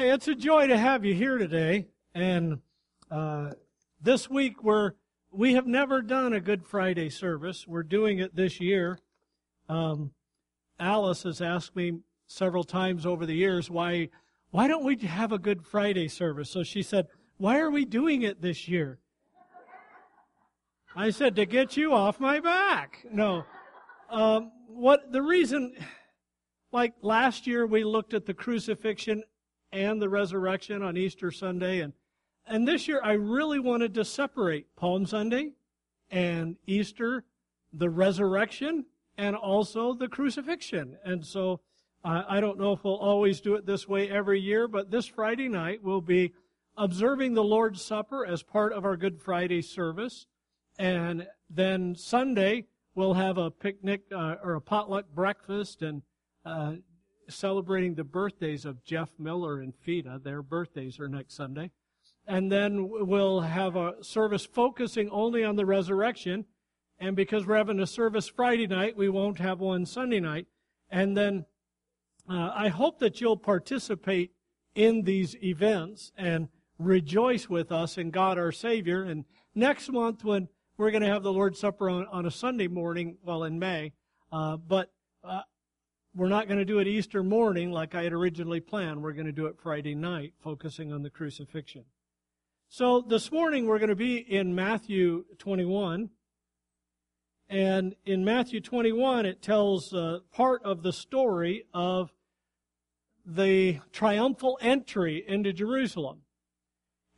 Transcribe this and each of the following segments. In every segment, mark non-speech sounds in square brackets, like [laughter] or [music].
Hey, it's a joy to have you here today. And uh, this week we're we have never done a Good Friday service. We're doing it this year. Um, Alice has asked me several times over the years why why don't we have a Good Friday service? So she said, "Why are we doing it this year?" I said, "To get you off my back." No, um, what the reason? Like last year, we looked at the crucifixion and the resurrection on Easter Sunday, and and this year I really wanted to separate Palm Sunday and Easter, the resurrection, and also the crucifixion. And so uh, I don't know if we'll always do it this way every year, but this Friday night we'll be observing the Lord's Supper as part of our Good Friday service. And then Sunday we'll have a picnic uh, or a potluck breakfast and uh, celebrating the birthdays of Jeff Miller and Fida. Their birthdays are next Sunday. And then we'll have a service focusing only on the resurrection. And because we're having a service Friday night, we won't have one Sunday night. And then uh, I hope that you'll participate in these events and rejoice with us in God our Savior. And next month, when we're going to have the Lord's Supper on, on a Sunday morning, well, in May, uh, but uh, we're not going to do it Easter morning like I had originally planned. We're going to do it Friday night, focusing on the crucifixion. So this morning we're going to be in Matthew 21. And in Matthew 21, it tells uh, part of the story of the triumphal entry into Jerusalem.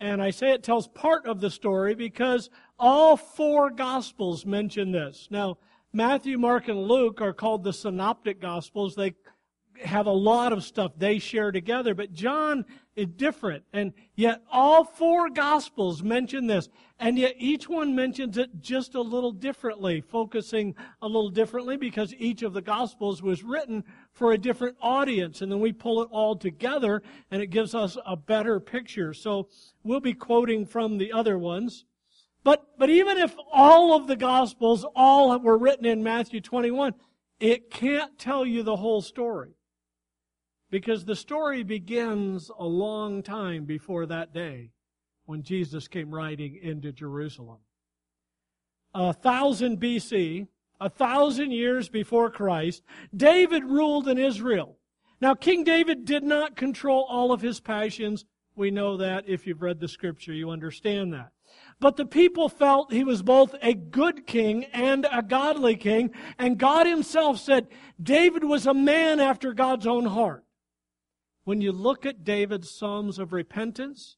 And I say it tells part of the story because all four Gospels mention this. Now, Matthew, Mark, and Luke are called the synoptic Gospels. They have a lot of stuff they share together, but John is different. And yet all four Gospels mention this. And yet each one mentions it just a little differently, focusing a little differently because each of the Gospels was written for a different audience. And then we pull it all together and it gives us a better picture. So we'll be quoting from the other ones. But, but even if all of the Gospels all were written in Matthew 21, it can't tell you the whole story. Because the story begins a long time before that day when Jesus came riding into Jerusalem. A thousand BC, a thousand years before Christ, David ruled in Israel. Now, King David did not control all of his passions. We know that if you've read the scripture, you understand that. But the people felt he was both a good king and a godly king, and God himself said David was a man after God's own heart. When you look at David's Psalms of repentance,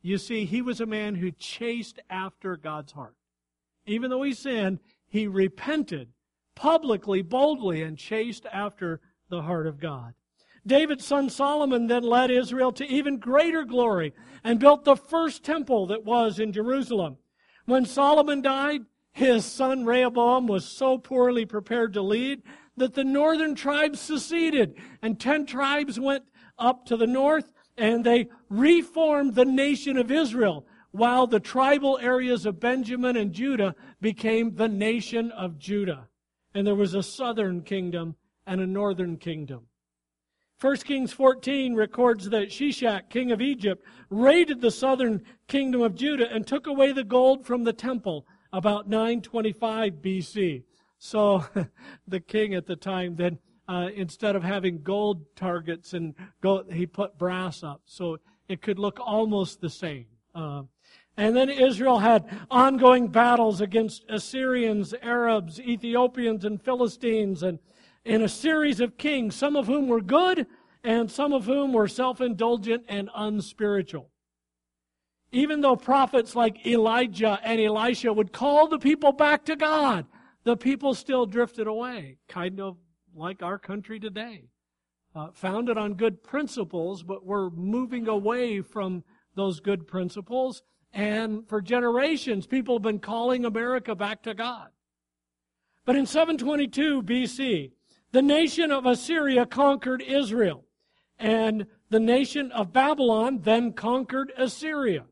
you see he was a man who chased after God's heart. Even though he sinned, he repented publicly, boldly, and chased after the heart of God. David's son Solomon then led Israel to even greater glory and built the first temple that was in Jerusalem. When Solomon died, his son Rehoboam was so poorly prepared to lead that the northern tribes seceded and ten tribes went up to the north and they reformed the nation of Israel while the tribal areas of Benjamin and Judah became the nation of Judah. And there was a southern kingdom and a northern kingdom. 1 Kings 14 records that Shishak, king of Egypt, raided the southern kingdom of Judah and took away the gold from the temple about 925 BC. So [laughs] the king at the time then uh, instead of having gold targets and gold, he put brass up so it could look almost the same. Uh, and then Israel had ongoing battles against Assyrians, Arabs, Ethiopians, and Philistines, and in a series of kings, some of whom were good and some of whom were self-indulgent and unspiritual. Even though prophets like Elijah and Elisha would call the people back to God, the people still drifted away, kind of like our country today. Uh, founded on good principles, but we're moving away from those good principles. And for generations, people have been calling America back to God. But in 722 BC, the nation of Assyria conquered Israel. And the nation of Babylon then conquered Assyria.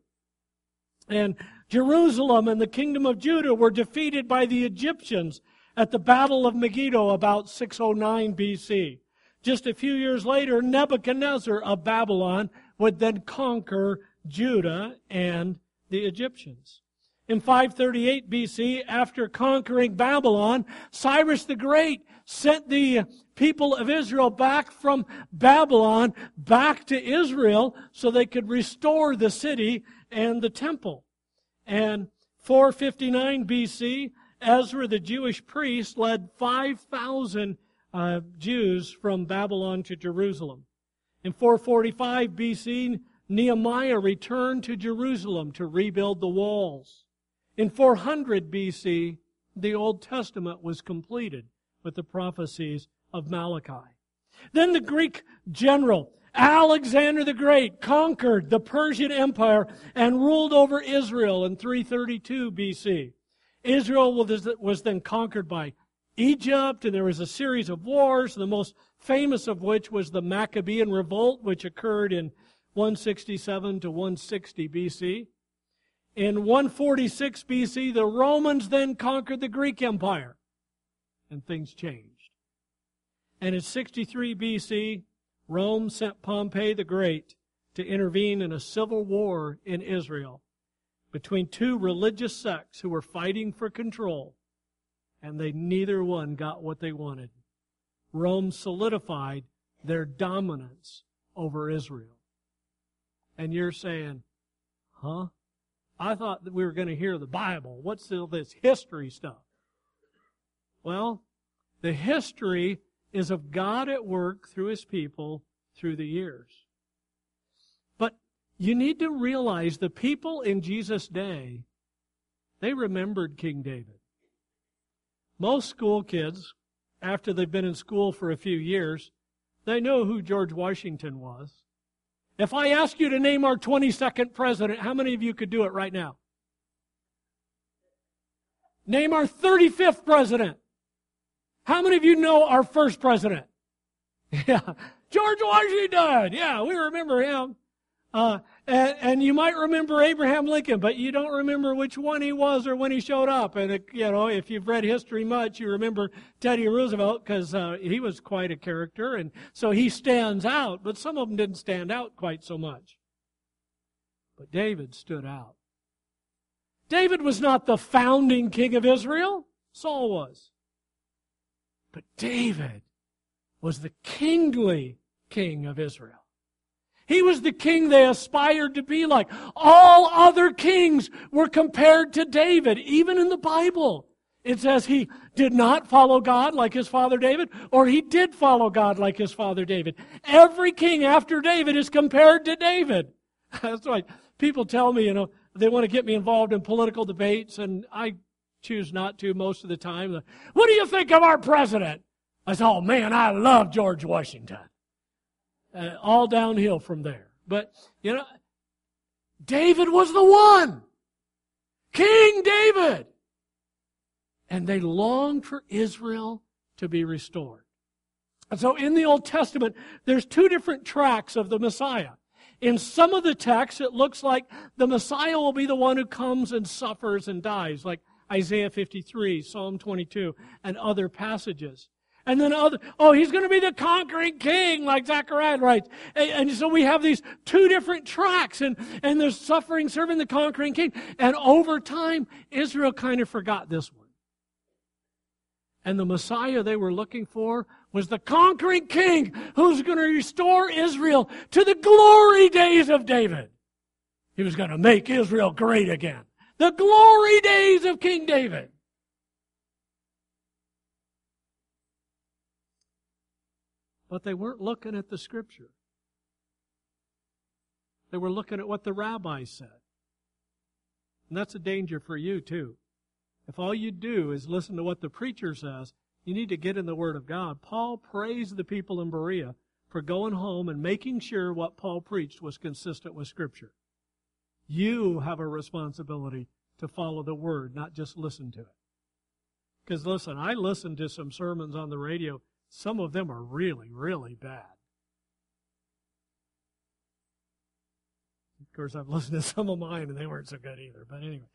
And Jerusalem and the kingdom of Judah were defeated by the Egyptians at the Battle of Megiddo about 609 BC. Just a few years later, Nebuchadnezzar of Babylon would then conquer Judah and the Egyptians. In 538 BC, after conquering Babylon, Cyrus the Great sent the people of Israel back from Babylon back to Israel so they could restore the city and the temple. And 459 BC, Ezra the Jewish priest led 5,000 uh, Jews from Babylon to Jerusalem. In 445 BC, Nehemiah returned to Jerusalem to rebuild the walls. In 400 BC, the Old Testament was completed with the prophecies of Malachi. Then the Greek general Alexander the Great conquered the Persian Empire and ruled over Israel in 332 BC. Israel was then conquered by Egypt, and there was a series of wars, the most famous of which was the Maccabean Revolt, which occurred in 167 to 160 BC. In 146 BC, the Romans then conquered the Greek Empire, and things changed. And in 63 BC, Rome sent Pompey the Great to intervene in a civil war in Israel between two religious sects who were fighting for control, and they neither one got what they wanted. Rome solidified their dominance over Israel. And you're saying, huh? I thought that we were going to hear the Bible. What's all this history stuff? Well, the history is of God at work through His people through the years. But you need to realize the people in Jesus' day, they remembered King David. Most school kids, after they've been in school for a few years, they know who George Washington was. If I ask you to name our 22nd president, how many of you could do it right now? Name our 35th president. How many of you know our first president? [laughs] Yeah, George Washington. Yeah, we remember him. Uh, and, and, you might remember Abraham Lincoln, but you don't remember which one he was or when he showed up. And, it, you know, if you've read history much, you remember Teddy Roosevelt because uh, he was quite a character. And so he stands out, but some of them didn't stand out quite so much. But David stood out. David was not the founding king of Israel. Saul was. But David was the kingly king of Israel. He was the king they aspired to be like. All other kings were compared to David, even in the Bible. It says he did not follow God like his father David, or he did follow God like his father David. Every king after David is compared to David. [laughs] That's why people tell me, you know, they want to get me involved in political debates, and I choose not to most of the time. What do you think of our president? I said, oh man, I love George Washington. Uh, all downhill from there. But, you know, David was the one. King David. And they longed for Israel to be restored. And so in the Old Testament, there's two different tracks of the Messiah. In some of the texts, it looks like the Messiah will be the one who comes and suffers and dies, like Isaiah 53, Psalm 22, and other passages. And then other, oh, he's going to be the conquering king, like Zechariah writes. And, and, so we have these two different tracks, and, and there's suffering serving the conquering king. And over time, Israel kind of forgot this one. And the Messiah they were looking for was the conquering king who's going to restore Israel to the glory days of David. He was going to make Israel great again. The glory days of King David. But they weren't looking at the scripture. They were looking at what the rabbis said. And that's a danger for you too. If all you do is listen to what the preacher says, you need to get in the Word of God. Paul praised the people in Berea for going home and making sure what Paul preached was consistent with Scripture. You have a responsibility to follow the Word, not just listen to it. Because listen, I listened to some sermons on the radio some of them are really, really bad. Of course, I've listened to [laughs] some of mine and they weren't so good either. But anyway,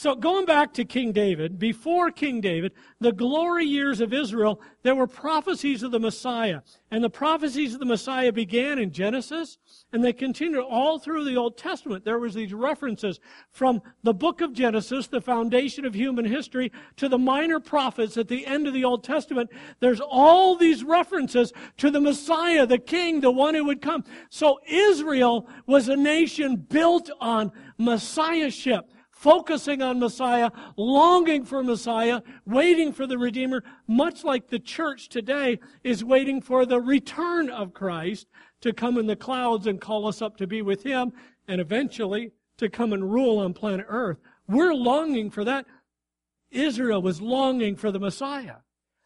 So going back to King David, before King David, the glory years of Israel, there were prophecies of the Messiah. And the prophecies of the Messiah began in Genesis, and they continued all through the Old Testament. There was these references from the book of Genesis, the foundation of human history, to the minor prophets at the end of the Old Testament. There's all these references to the Messiah, the King, the one who would come. So Israel was a nation built on Messiahship focusing on Messiah, longing for Messiah, waiting for the Redeemer, much like the church today is waiting for the return of Christ to come in the clouds and call us up to be with Him, and eventually to come and rule on planet Earth. We're longing for that. Israel was longing for the Messiah.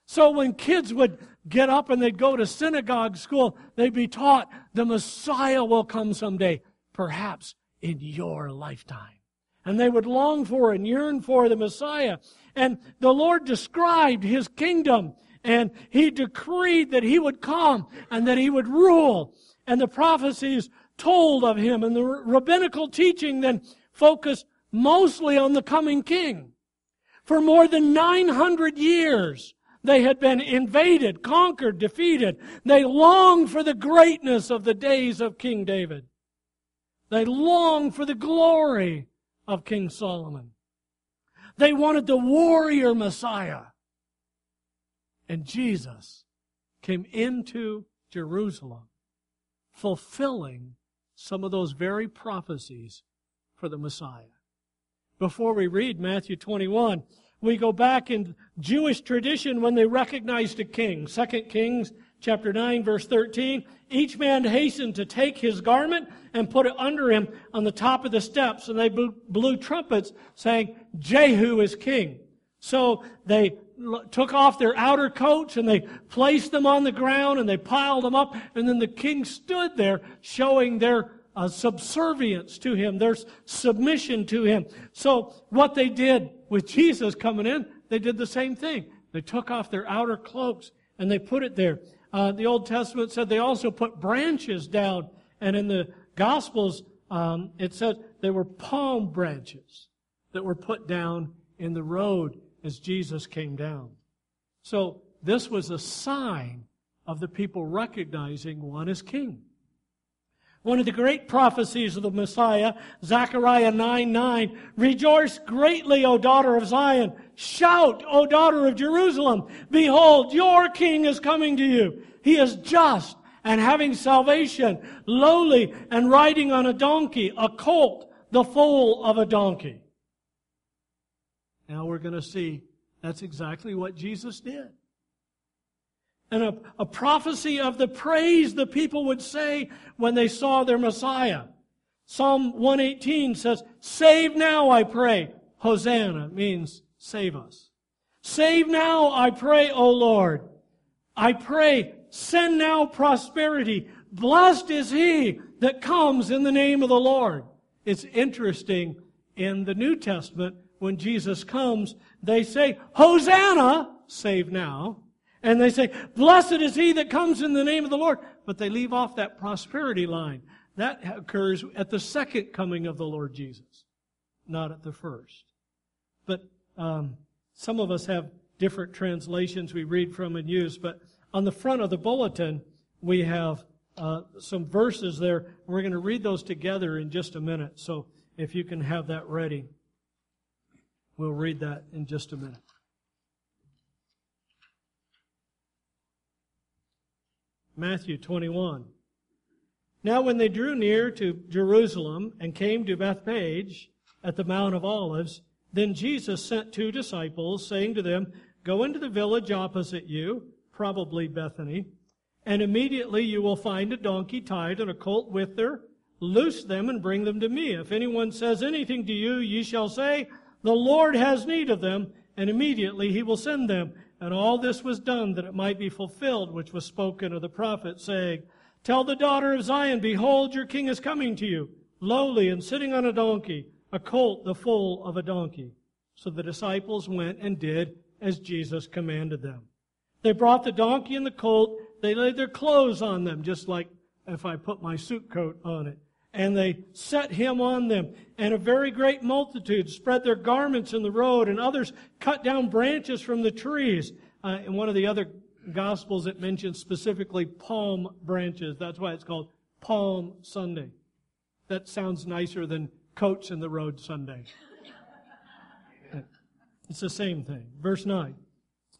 So when kids would get up and they'd go to synagogue school, they'd be taught the Messiah will come someday, perhaps in your lifetime and they would long for and yearn for the Messiah. And the Lord described his kingdom and he decreed that he would come and that he would rule. And the prophecies told of him and the rabbinical teaching then focused mostly on the coming king. For more than 900 years, they had been invaded, conquered, defeated. They longed for the greatness of the days of King David. They longed for the glory of King Solomon. They wanted the warrior Messiah. And Jesus came into Jerusalem, fulfilling some of those very prophecies for the Messiah. Before we read Matthew 21, we go back in Jewish tradition when they recognized a king. Second Kings chapter 9 verse 13. Each man hastened to take his garment and put it under him on the top of the steps and they blew, blew trumpets saying, Jehu is king. So they took off their outer coats and they placed them on the ground and they piled them up and then the king stood there showing their uh, subservience to him, their submission to him. So what they did with Jesus coming in, they did the same thing. They took off their outer cloaks and they put it there. Uh, the Old Testament said they also put branches down, and in the Gospels um, it said they were palm branches that were put down in the road as Jesus came down. So this was a sign of the people recognizing one as king. One of the great prophecies of the Messiah, Zechariah 9 9, Rejoice greatly, O daughter of Zion. Shout, O daughter of Jerusalem. Behold, your king is coming to you. He is just and having salvation, lowly and riding on a donkey, a colt, the foal of a donkey. Now we're going to see that's exactly what Jesus did and a, a prophecy of the praise the people would say when they saw their Messiah. Psalm 118 says, Save now, I pray. Hosanna means save us. Save now, I pray, O Lord. I pray, send now prosperity. Blessed is he that comes in the name of the Lord. It's interesting in the New Testament when Jesus comes, they say, Hosanna, save now. And they say, Blessed is he that comes in the name of the Lord. But they leave off that prosperity line. That occurs at the second coming of the Lord Jesus, not at the first. But um, some of us have different translations we read from and use. But on the front of the bulletin, we have uh, some verses there. We're going to read those together in just a minute. So if you can have that ready, we'll read that in just a minute. Matthew 21. Now, when they drew near to Jerusalem and came to Bethphage at the Mount of Olives, then Jesus sent two disciples, saying to them, Go into the village opposite you, probably Bethany, and immediately you will find a donkey tied and a colt with her. Loose them and bring them to me. If anyone says anything to you, ye shall say, The Lord has need of them, and immediately he will send them. And all this was done that it might be fulfilled, which was spoken of the prophet, saying, Tell the daughter of Zion, Behold, your king is coming to you, lowly and sitting on a donkey, a colt, the foal of a donkey. So the disciples went and did as Jesus commanded them. They brought the donkey and the colt. They laid their clothes on them, just like if I put my suit coat on it. And they set him on them. And a very great multitude spread their garments in the road, and others cut down branches from the trees. Uh, in one of the other Gospels, it mentions specifically palm branches. That's why it's called Palm Sunday. That sounds nicer than coats in the road Sunday. It's the same thing. Verse 9.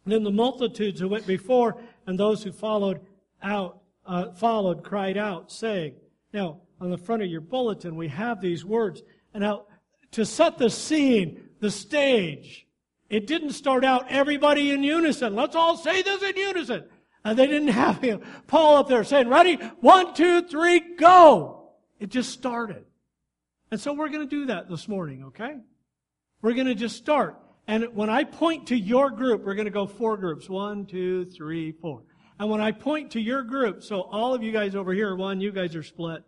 Then the multitudes who went before and those who followed out, uh, followed, cried out, saying, Now, on the front of your bulletin, we have these words. And now, to set the scene, the stage, it didn't start out everybody in unison. Let's all say this in unison. And they didn't have him, Paul up there saying, ready? One, two, three, go. It just started. And so we're going to do that this morning, okay? We're going to just start. And when I point to your group, we're going to go four groups. One, two, three, four. And when I point to your group, so all of you guys over here are one, you guys are split.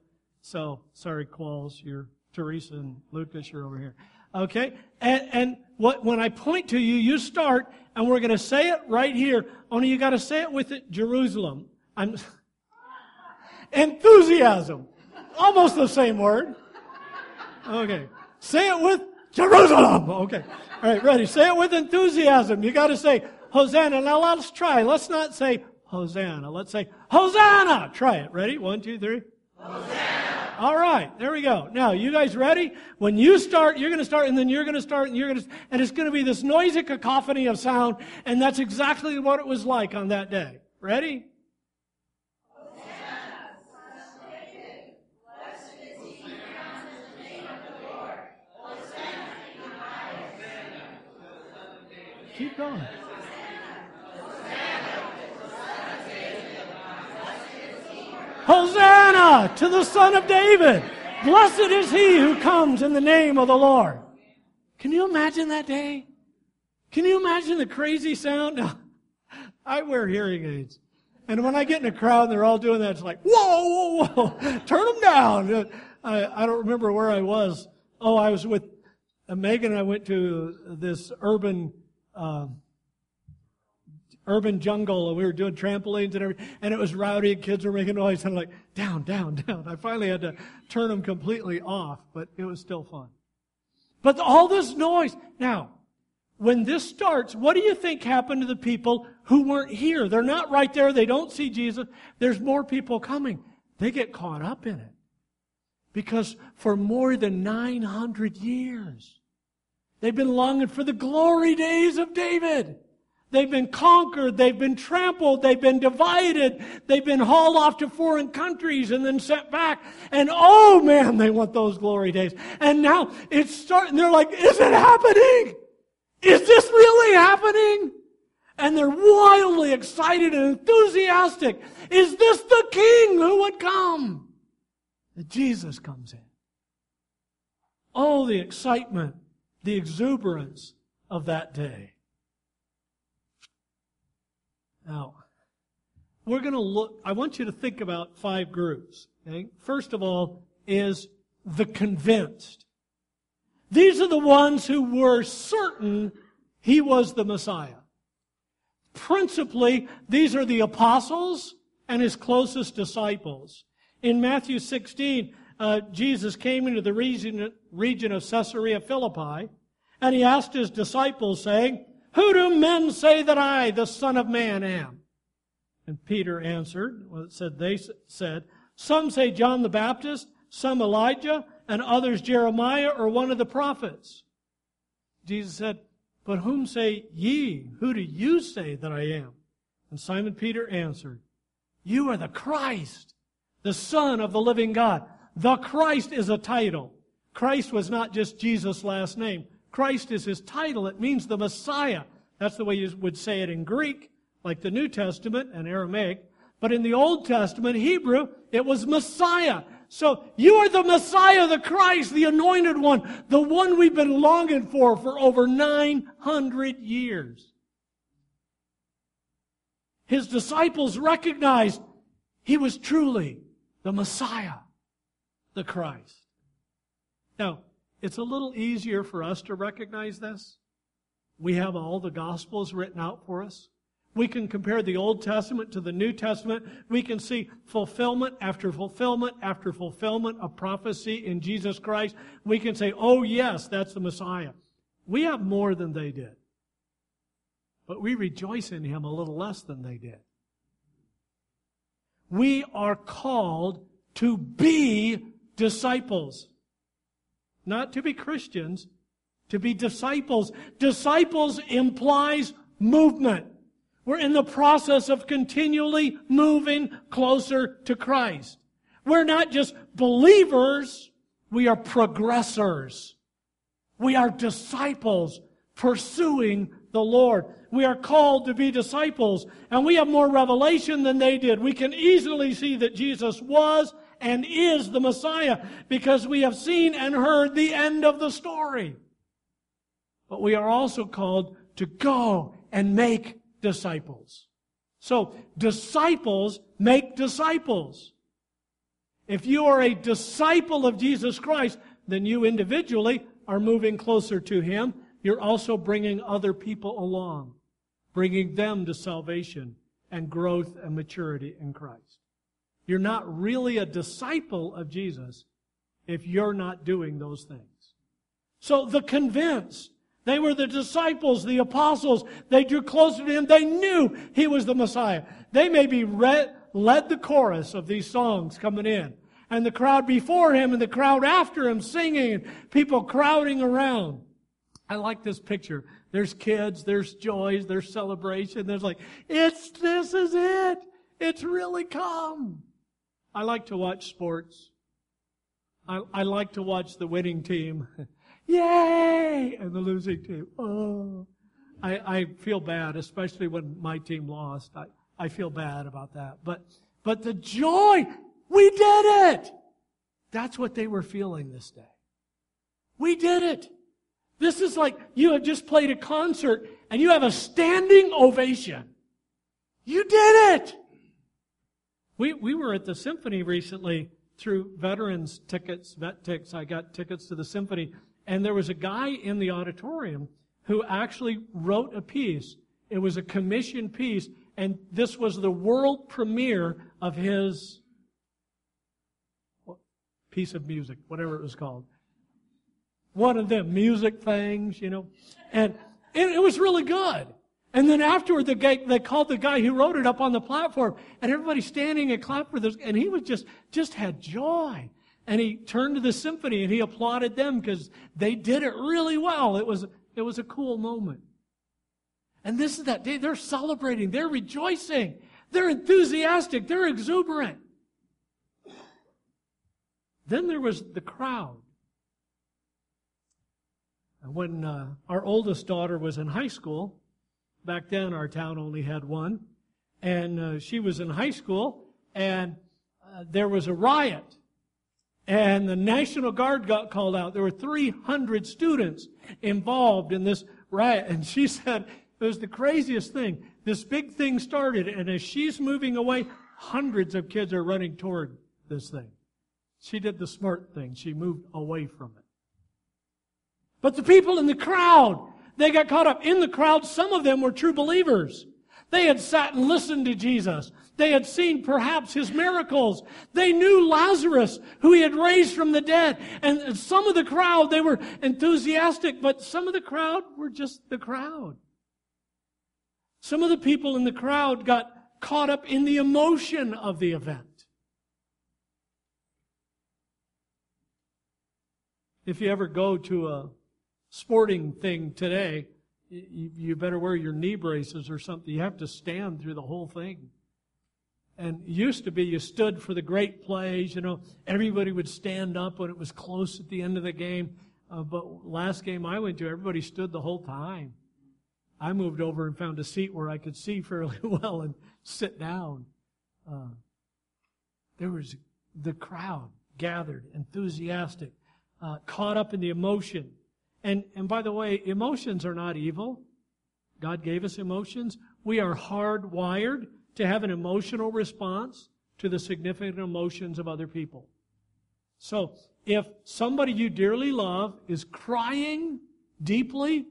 So, sorry, Qualls, you're Teresa and Lucas, you're over here. Okay? And, and what, when I point to you, you start, and we're going to say it right here. Only you got to say it with it, Jerusalem. I'm, [laughs] enthusiasm. Almost the same word. Okay. Say it with Jerusalem. Okay. All right, ready. Say it with enthusiasm. You got to say Hosanna. Now let's try. Let's not say Hosanna. Let's say Hosanna. Try it. Ready? One, two, three. Hosanna. All right. There we go. Now, you guys ready? When you start, you're going to start, and then you're going to start, and you're going to, and it's going to be this noisy cacophony of sound, and that's exactly what it was like on that day. Ready? Keep going. Hosanna to the Son of David. Blessed is he who comes in the name of the Lord. Can you imagine that day? Can you imagine the crazy sound? [laughs] I wear hearing aids. And when I get in a crowd and they're all doing that, it's like, whoa, whoa, whoa, [laughs] turn them down. I, I don't remember where I was. Oh, I was with uh, Megan I went to this urban uh, urban jungle and we were doing trampolines and everything and it was rowdy and kids were making noise and I'm like down down [laughs] down. I finally had to turn them completely off but it was still fun. But all this noise now when this starts what do you think happened to the people who weren't here? They're not right there. They don't see jesus. There's more people coming. They get caught up in it. Because for more than 900 years They've been longing for the glory days of David. They've been conquered. They've been trampled. They've been divided. They've been hauled off to foreign countries and then sent back. And oh man, they want those glory days. And now it's starting. They're like, is it happening? Is this really happening? And they're wildly excited and enthusiastic. Is this the king who would come? Jesus comes in. Oh, the excitement the exuberance of that day. Now, we're going to look, I want you to think about five groups. Okay? First of all, is the convinced. These are the ones who were certain he was the Messiah. Principally, these are the apostles and his closest disciples. In Matthew 16, uh, Jesus came into the region, region of Caesarea Philippi, and he asked his disciples, saying, Who do men say that I, the Son of Man, am? And Peter answered, well, it said, they said, Some say John the Baptist, some Elijah, and others Jeremiah or one of the prophets. Jesus said, But whom say ye? Who do you say that I am? And Simon Peter answered, You are the Christ, the Son of the living God. The Christ is a title. Christ was not just Jesus' last name. Christ is his title. It means the Messiah. That's the way you would say it in Greek, like the New Testament and Aramaic. But in the Old Testament, Hebrew, it was Messiah. So you are the Messiah, the Christ, the anointed one, the one we've been longing for for over 900 years. His disciples recognized he was truly the Messiah the Christ. Now, it's a little easier for us to recognize this. We have all the Gospels written out for us. We can compare the Old Testament to the New Testament. We can see fulfillment after fulfillment after fulfillment of prophecy in Jesus Christ. We can say, oh yes, that's the Messiah. We have more than they did. But we rejoice in Him a little less than they did. We are called to be disciples. Not to be Christians, to be disciples. Disciples implies movement. We're in the process of continually moving closer to Christ. We're not just believers, we are progressors. We are disciples pursuing the Lord. We are called to be disciples, and we have more revelation than they did. We can easily see that Jesus was and is the Messiah because we have seen and heard the end of the story. But we are also called to go and make disciples. So, disciples make disciples. If you are a disciple of Jesus Christ, then you individually are moving closer to Him. You're also bringing other people along, bringing them to salvation and growth and maturity in Christ. You're not really a disciple of Jesus if you're not doing those things. So the convinced, they were the disciples, the apostles. They drew closer to him. They knew he was the Messiah. They maybe read, led the chorus of these songs coming in. And the crowd before him and the crowd after him singing and people crowding around. I like this picture. There's kids, there's joys, there's celebration. There's like, it's, this is it. It's really come. I like to watch sports. I, I like to watch the winning team. [laughs] Yay! And the losing team. Oh. I, I feel bad, especially when my team lost. I, I feel bad about that. But, but the joy, we did it! That's what they were feeling this day. We did it. This is like you have just played a concert and you have a standing ovation. You did it! We, we were at the symphony recently through veterans tickets, Vet Tix. I got tickets to the symphony. And there was a guy in the auditorium who actually wrote a piece. It was a commissioned piece. And this was the world premiere of his piece of music, whatever it was called. One of them music things, you know. And it, it was really good. And then afterward, the guy, they called the guy who wrote it up on the platform, and everybody standing and clapped for this, and he was just, just had joy. And he turned to the symphony and he applauded them because they did it really well. It was, it was a cool moment. And this is that day. They're celebrating. They're rejoicing. They're enthusiastic. They're exuberant. Then there was the crowd. When uh, our oldest daughter was in high school, Back then, our town only had one. And uh, she was in high school, and uh, there was a riot. And the National Guard got called out. There were 300 students involved in this riot. And she [laughs] said it was the craziest thing. This big thing started, and as she's moving away, hundreds of kids are running toward this thing. She did the smart thing. She moved away from it. But the people in the crowd, they got caught up in the crowd. Some of them were true believers. They had sat and listened to Jesus. They had seen perhaps his miracles. They knew Lazarus, who he had raised from the dead. And some of the crowd, they were enthusiastic, but some of the crowd were just the crowd. Some of the people in the crowd got caught up in the emotion of the event. If you ever go to a sporting thing today, you, better wear your knee braces or something. You have to stand through the whole thing. And used to be you stood for the great plays, you know, everybody would stand up when it was close at the end of the game. Uh, but last game I went to, everybody stood the whole time. I moved over and found a seat where I could see fairly [laughs] well and sit down. Uh, there was the crowd gathered, enthusiastic, uh, caught up in the emotion. And, and by the way, emotions are not evil. God gave us emotions. We are hardwired to have an emotional response to the significant emotions of other people. So, if somebody you dearly love is crying deeply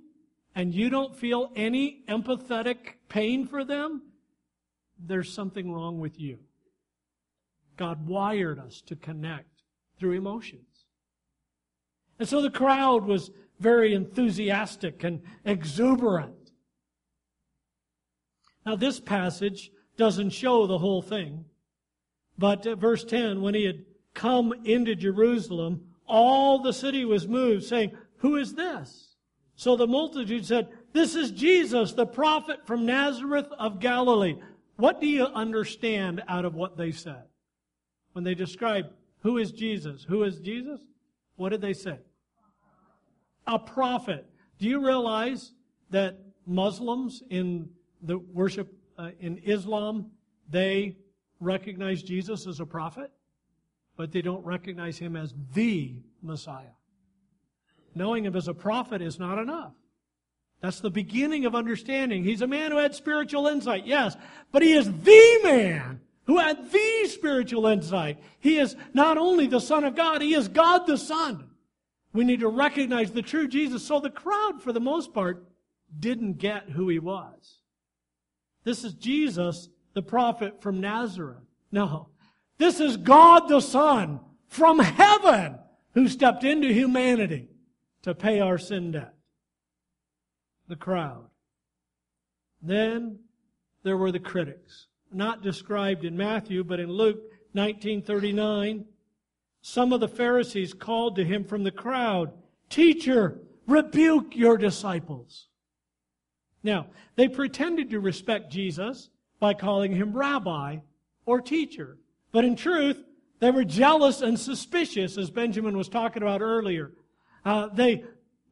and you don't feel any empathetic pain for them, there's something wrong with you. God wired us to connect through emotions. And so the crowd was very enthusiastic and exuberant. Now, this passage doesn't show the whole thing, but uh, verse 10 when he had come into Jerusalem, all the city was moved, saying, Who is this? So the multitude said, This is Jesus, the prophet from Nazareth of Galilee. What do you understand out of what they said? When they described who is Jesus? Who is Jesus? What did they say? A prophet. Do you realize that Muslims in the worship uh, in Islam, they recognize Jesus as a prophet? but they don't recognize him as the Messiah. Knowing him as a prophet is not enough. That's the beginning of understanding. He's a man who had spiritual insight, yes, but he is the man who had the spiritual insight. He is not only the Son of God, he is God the Son. We need to recognize the true Jesus. So the crowd, for the most part, didn't get who he was. This is Jesus, the prophet from Nazareth. No, this is God the Son from heaven who stepped into humanity to pay our sin debt. The crowd. Then there were the critics, not described in Matthew, but in Luke 1939. Some of the Pharisees called to him from the crowd, Teacher, rebuke your disciples. Now, they pretended to respect Jesus by calling him rabbi or teacher. But in truth, they were jealous and suspicious, as Benjamin was talking about earlier. Uh, they,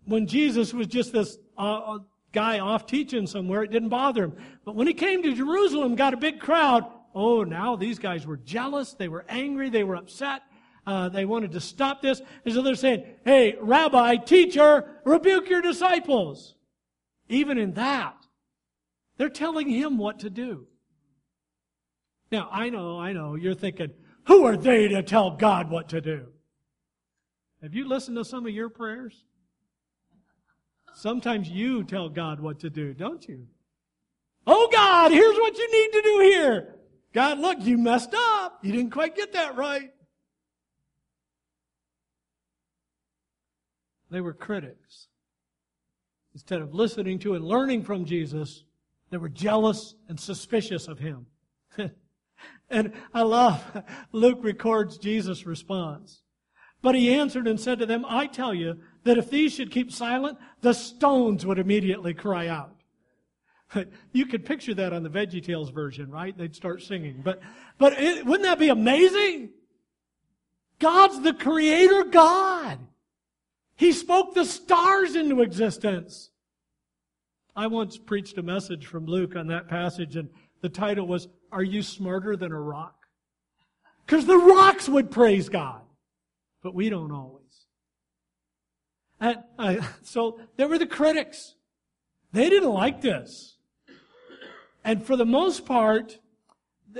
when Jesus was just this uh, uh, guy off teaching somewhere, it didn't bother him. But when he came to Jerusalem, got a big crowd. Oh, now these guys were jealous. They were angry. They were upset. Uh, they wanted to stop this. And so they're saying, hey, rabbi, teacher, rebuke your disciples. Even in that, they're telling him what to do. Now, I know, I know, you're thinking, who are they to tell God what to do? Have you listened to some of your prayers? Sometimes you tell God what to do, don't you? Oh God, here's what you need to do here. God, look, you messed up. You didn't quite get that right. They were critics. Instead of listening to and learning from Jesus, they were jealous and suspicious of him. [laughs] And I love, [laughs] Luke records Jesus' response. But he answered and said to them, I tell you that if these should keep silent, the stones would immediately cry out. [laughs] You could picture that on the VeggieTales version, right? They'd start singing. But, but it, wouldn't that be amazing? God's the creator God. He spoke the stars into existence. I once preached a message from Luke on that passage and the title was are you smarter than a rock? Because the rocks would praise God, but we don't always. And, so there were the critics. They didn't like this. And for the most part,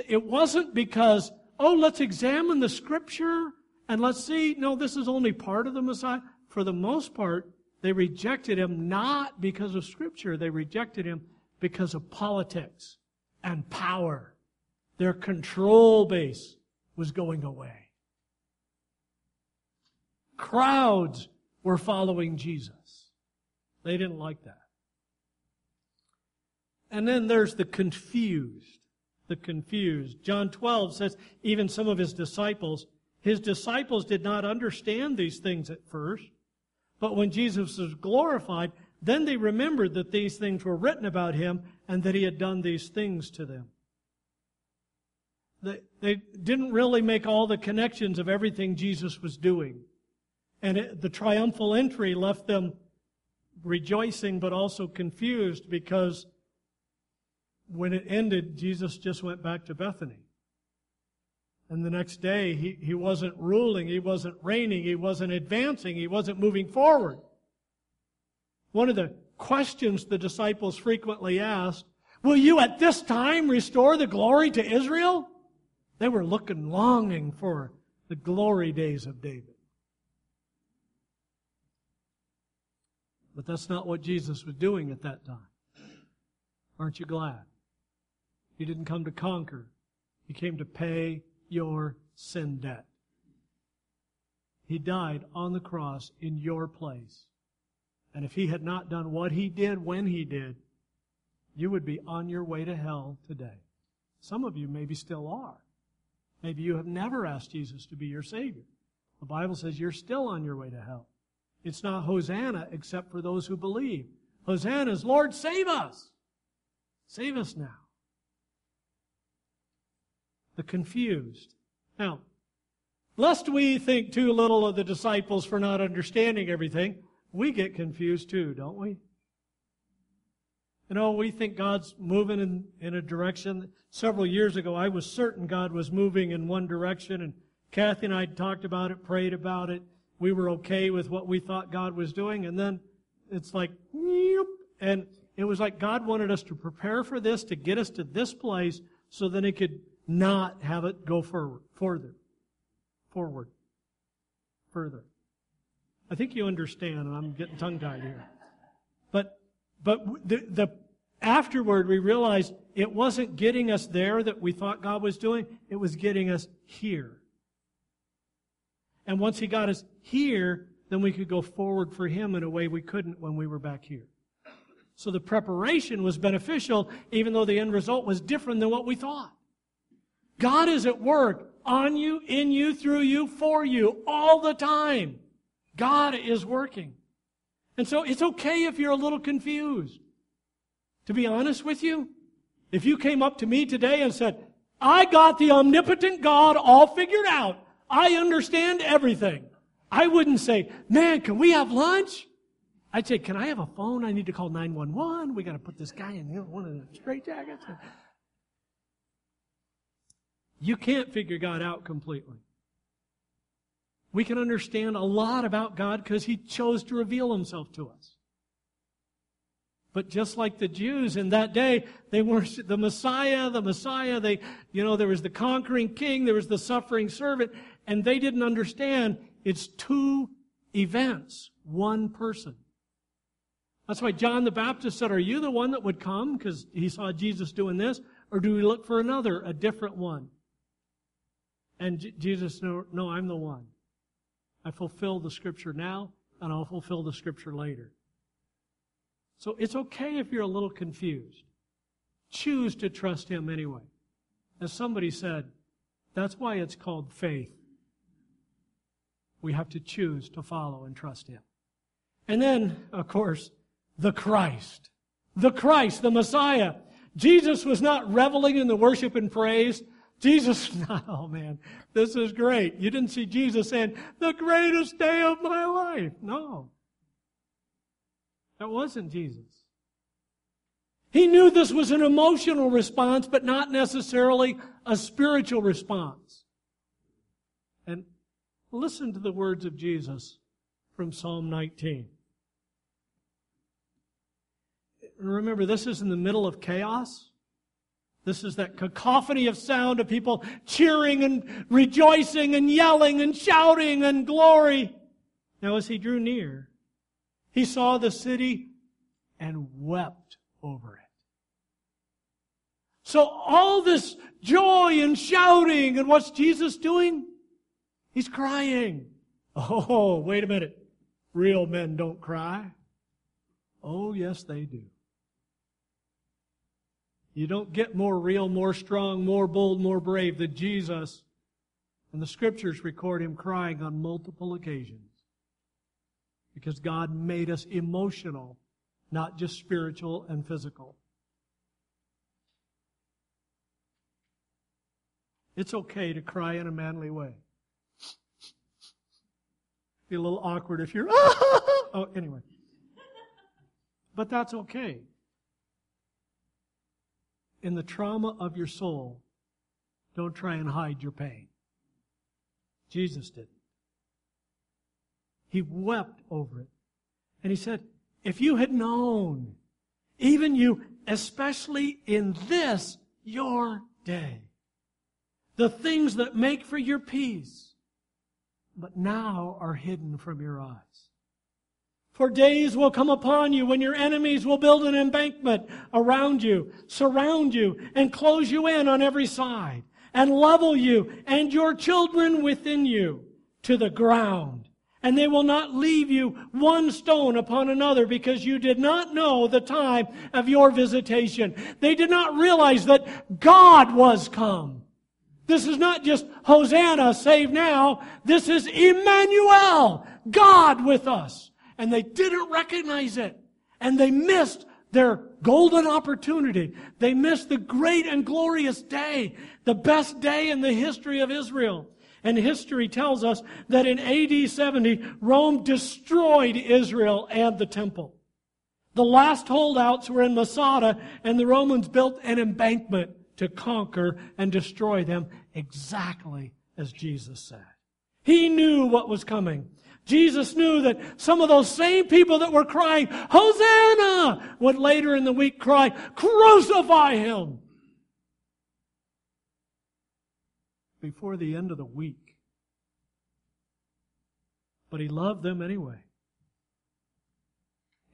it wasn't because, oh, let's examine the scripture and let's see, no, this is only part of the Messiah. For the most part, they rejected him not because of scripture. They rejected him because of politics and power. Their control base was going away. Crowds were following Jesus. They didn't like that. And then there's the confused. The confused. John 12 says, even some of his disciples, his disciples did not understand these things at first. But when Jesus was glorified, then they remembered that these things were written about him and that he had done these things to them they, they didn't really make all the connections of everything Jesus was doing. And it, the triumphal entry left them rejoicing but also confused because when it ended, Jesus just went back to Bethany. And the next day, he, he wasn't ruling, he wasn't reigning, he wasn't advancing, he wasn't moving forward. One of the questions the disciples frequently asked, Will you at this time restore the glory to Israel? They were looking, longing for the glory days of David. But that's not what Jesus was doing at that time. Aren't you glad? He didn't come to conquer. He came to pay your sin debt. He died on the cross in your place. And if he had not done what he did when he did, you would be on your way to hell today. Some of you maybe still are. Maybe you have never asked Jesus to be your Savior. The Bible says you're still on your way to hell. It's not Hosanna except for those who believe. Hosanna is, Lord, save us. Save us now. The confused. Now, lest we think too little of the disciples for not understanding everything, we get confused too, don't we? You know, we think God's moving in, in a direction. Several years ago, I was certain God was moving in one direction, and Kathy and I talked about it, prayed about it. We were okay with what we thought God was doing, and then it's like, and it was like God wanted us to prepare for this, to get us to this place, so then He could not have it go forward, further, forward, further. I think you understand, and I'm getting tongue tied here. But, but the, the, afterward we realized it wasn't getting us there that we thought God was doing, it was getting us here. And once He got us here, then we could go forward for Him in a way we couldn't when we were back here. So the preparation was beneficial, even though the end result was different than what we thought. God is at work on you, in you, through you, for you, all the time. God is working. And so it's okay if you're a little confused. To be honest with you, if you came up to me today and said, I got the omnipotent God all figured out. I understand everything. I wouldn't say, man, can we have lunch? I'd say, can I have a phone? I need to call 911. We got to put this guy in one of the straitjackets. You can't figure God out completely. We can understand a lot about God because He chose to reveal Himself to us. But just like the Jews in that day, they worshiped the Messiah, the Messiah, they, you know, there was the conquering king, there was the suffering servant, and they didn't understand it's two events, one person. That's why John the Baptist said, Are you the one that would come? Because he saw Jesus doing this. Or do we look for another, a different one? And Jesus, no, no, I'm the one. I fulfill the scripture now, and I'll fulfill the scripture later. So it's okay if you're a little confused. Choose to trust Him anyway. As somebody said, that's why it's called faith. We have to choose to follow and trust Him. And then, of course, the Christ. The Christ, the Messiah. Jesus was not reveling in the worship and praise. Jesus, [laughs] oh man, this is great. You didn't see Jesus saying, the greatest day of my life. No. That wasn't Jesus. He knew this was an emotional response, but not necessarily a spiritual response. And listen to the words of Jesus from Psalm 19. remember, this is in the middle of chaos. This is that cacophony of sound of people cheering and rejoicing and yelling and shouting and glory. Now, as he drew near, he saw the city and wept over it. So all this joy and shouting, and what's Jesus doing? He's crying. Oh, wait a minute. Real men don't cry. Oh, yes, they do. You don't get more real, more strong, more bold, more brave than Jesus. And the scriptures record him crying on multiple occasions. Because God made us emotional, not just spiritual and physical. It's okay to cry in a manly way. Be a little awkward if you're, [laughs] oh, anyway. But that's okay in the trauma of your soul, don't try and hide your pain. Jesus didn't. He wept over it. And he said, if you had known, even you, especially in this, your day, the things that make for your peace, but now are hidden from your eyes. For days will come upon you when your enemies will build an embankment around you, surround you, and close you in on every side, and level you and your children within you to the ground. And they will not leave you one stone upon another because you did not know the time of your visitation. They did not realize that God was come. This is not just Hosanna, save now. This is Emmanuel, God with us and they didn't recognize it. And they missed their golden opportunity. They missed the great and glorious day, the best day in the history of Israel. And history tells us that in AD 70, Rome destroyed Israel and the temple. The last holdouts were in Masada, and the Romans built an embankment to conquer and destroy them exactly as Jesus said. He knew what was coming. Jesus knew that some of those same people that were crying, Hosanna, would later in the week cry, Crucify him! Before the end of the week. But he loved them anyway.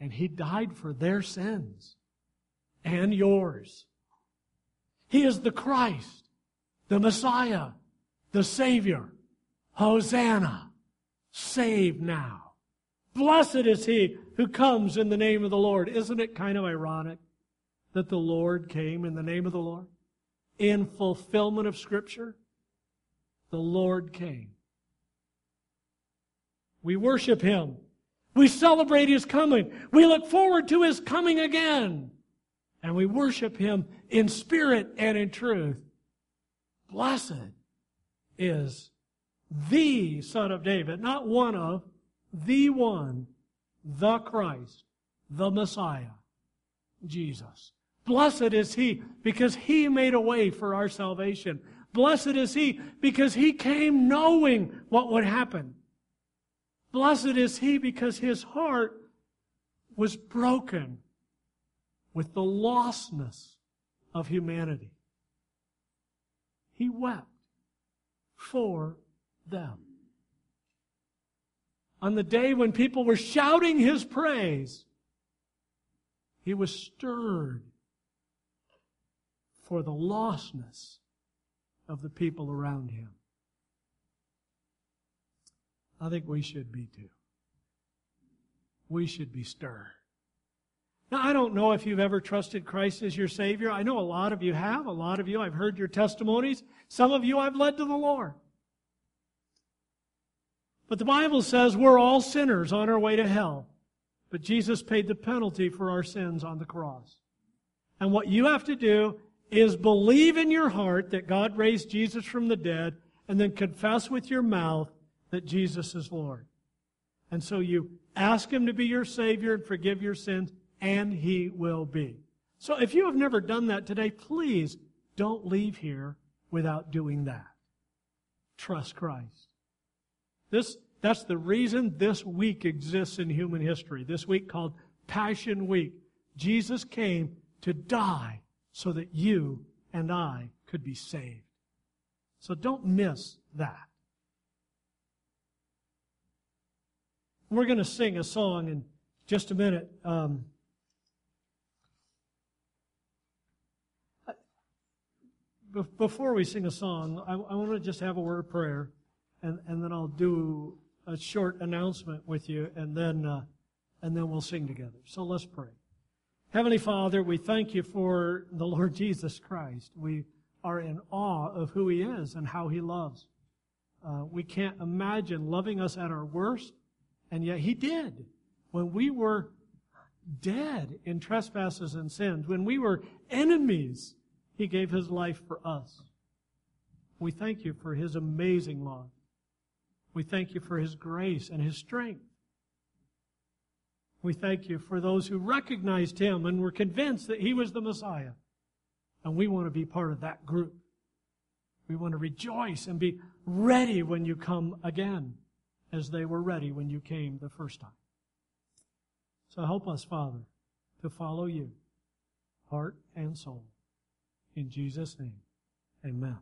And he died for their sins and yours. He is the Christ, the Messiah, the Savior. Hosanna. Save now. Blessed is he who comes in the name of the Lord. Isn't it kind of ironic that the Lord came in the name of the Lord? In fulfillment of Scripture, the Lord came. We worship him. We celebrate his coming. We look forward to his coming again. And we worship him in spirit and in truth. Blessed is the Son of David, not one of, the one, the Christ, the Messiah, Jesus. Blessed is He because He made a way for our salvation. Blessed is He because He came knowing what would happen. Blessed is He because His heart was broken with the lostness of humanity. He wept for them. On the day when people were shouting his praise, he was stirred for the lostness of the people around him. I think we should be too. We should be stirred. Now, I don't know if you've ever trusted Christ as your Savior. I know a lot of you have. A lot of you, I've heard your testimonies. Some of you I've led to the Lord. But the Bible says we're all sinners on our way to hell. But Jesus paid the penalty for our sins on the cross. And what you have to do is believe in your heart that God raised Jesus from the dead and then confess with your mouth that Jesus is Lord. And so you ask Him to be your Savior and forgive your sins, and He will be. So if you have never done that today, please don't leave here without doing that. Trust Christ. This, that's the reason this week exists in human history. This week called Passion Week. Jesus came to die so that you and I could be saved. So don't miss that. We're going to sing a song in just a minute. Um, before we sing a song, I, I want to just have a word of prayer and, and then I'll do a short announcement with you, and then, uh, and then we'll sing together. So let's pray. Heavenly Father, we thank you for the Lord Jesus Christ. We are in awe of who He is and how He loves. Uh, we can't imagine loving us at our worst, and yet He did. When we were dead in trespasses and sins, when we were enemies, He gave His life for us. We thank you for His amazing love. We thank you for His grace and His strength. We thank you for those who recognized Him and were convinced that He was the Messiah. And we want to be part of that group. We want to rejoice and be ready when you come again, as they were ready when you came the first time. So help us, Father, to follow you, heart and soul. In Jesus' name, amen.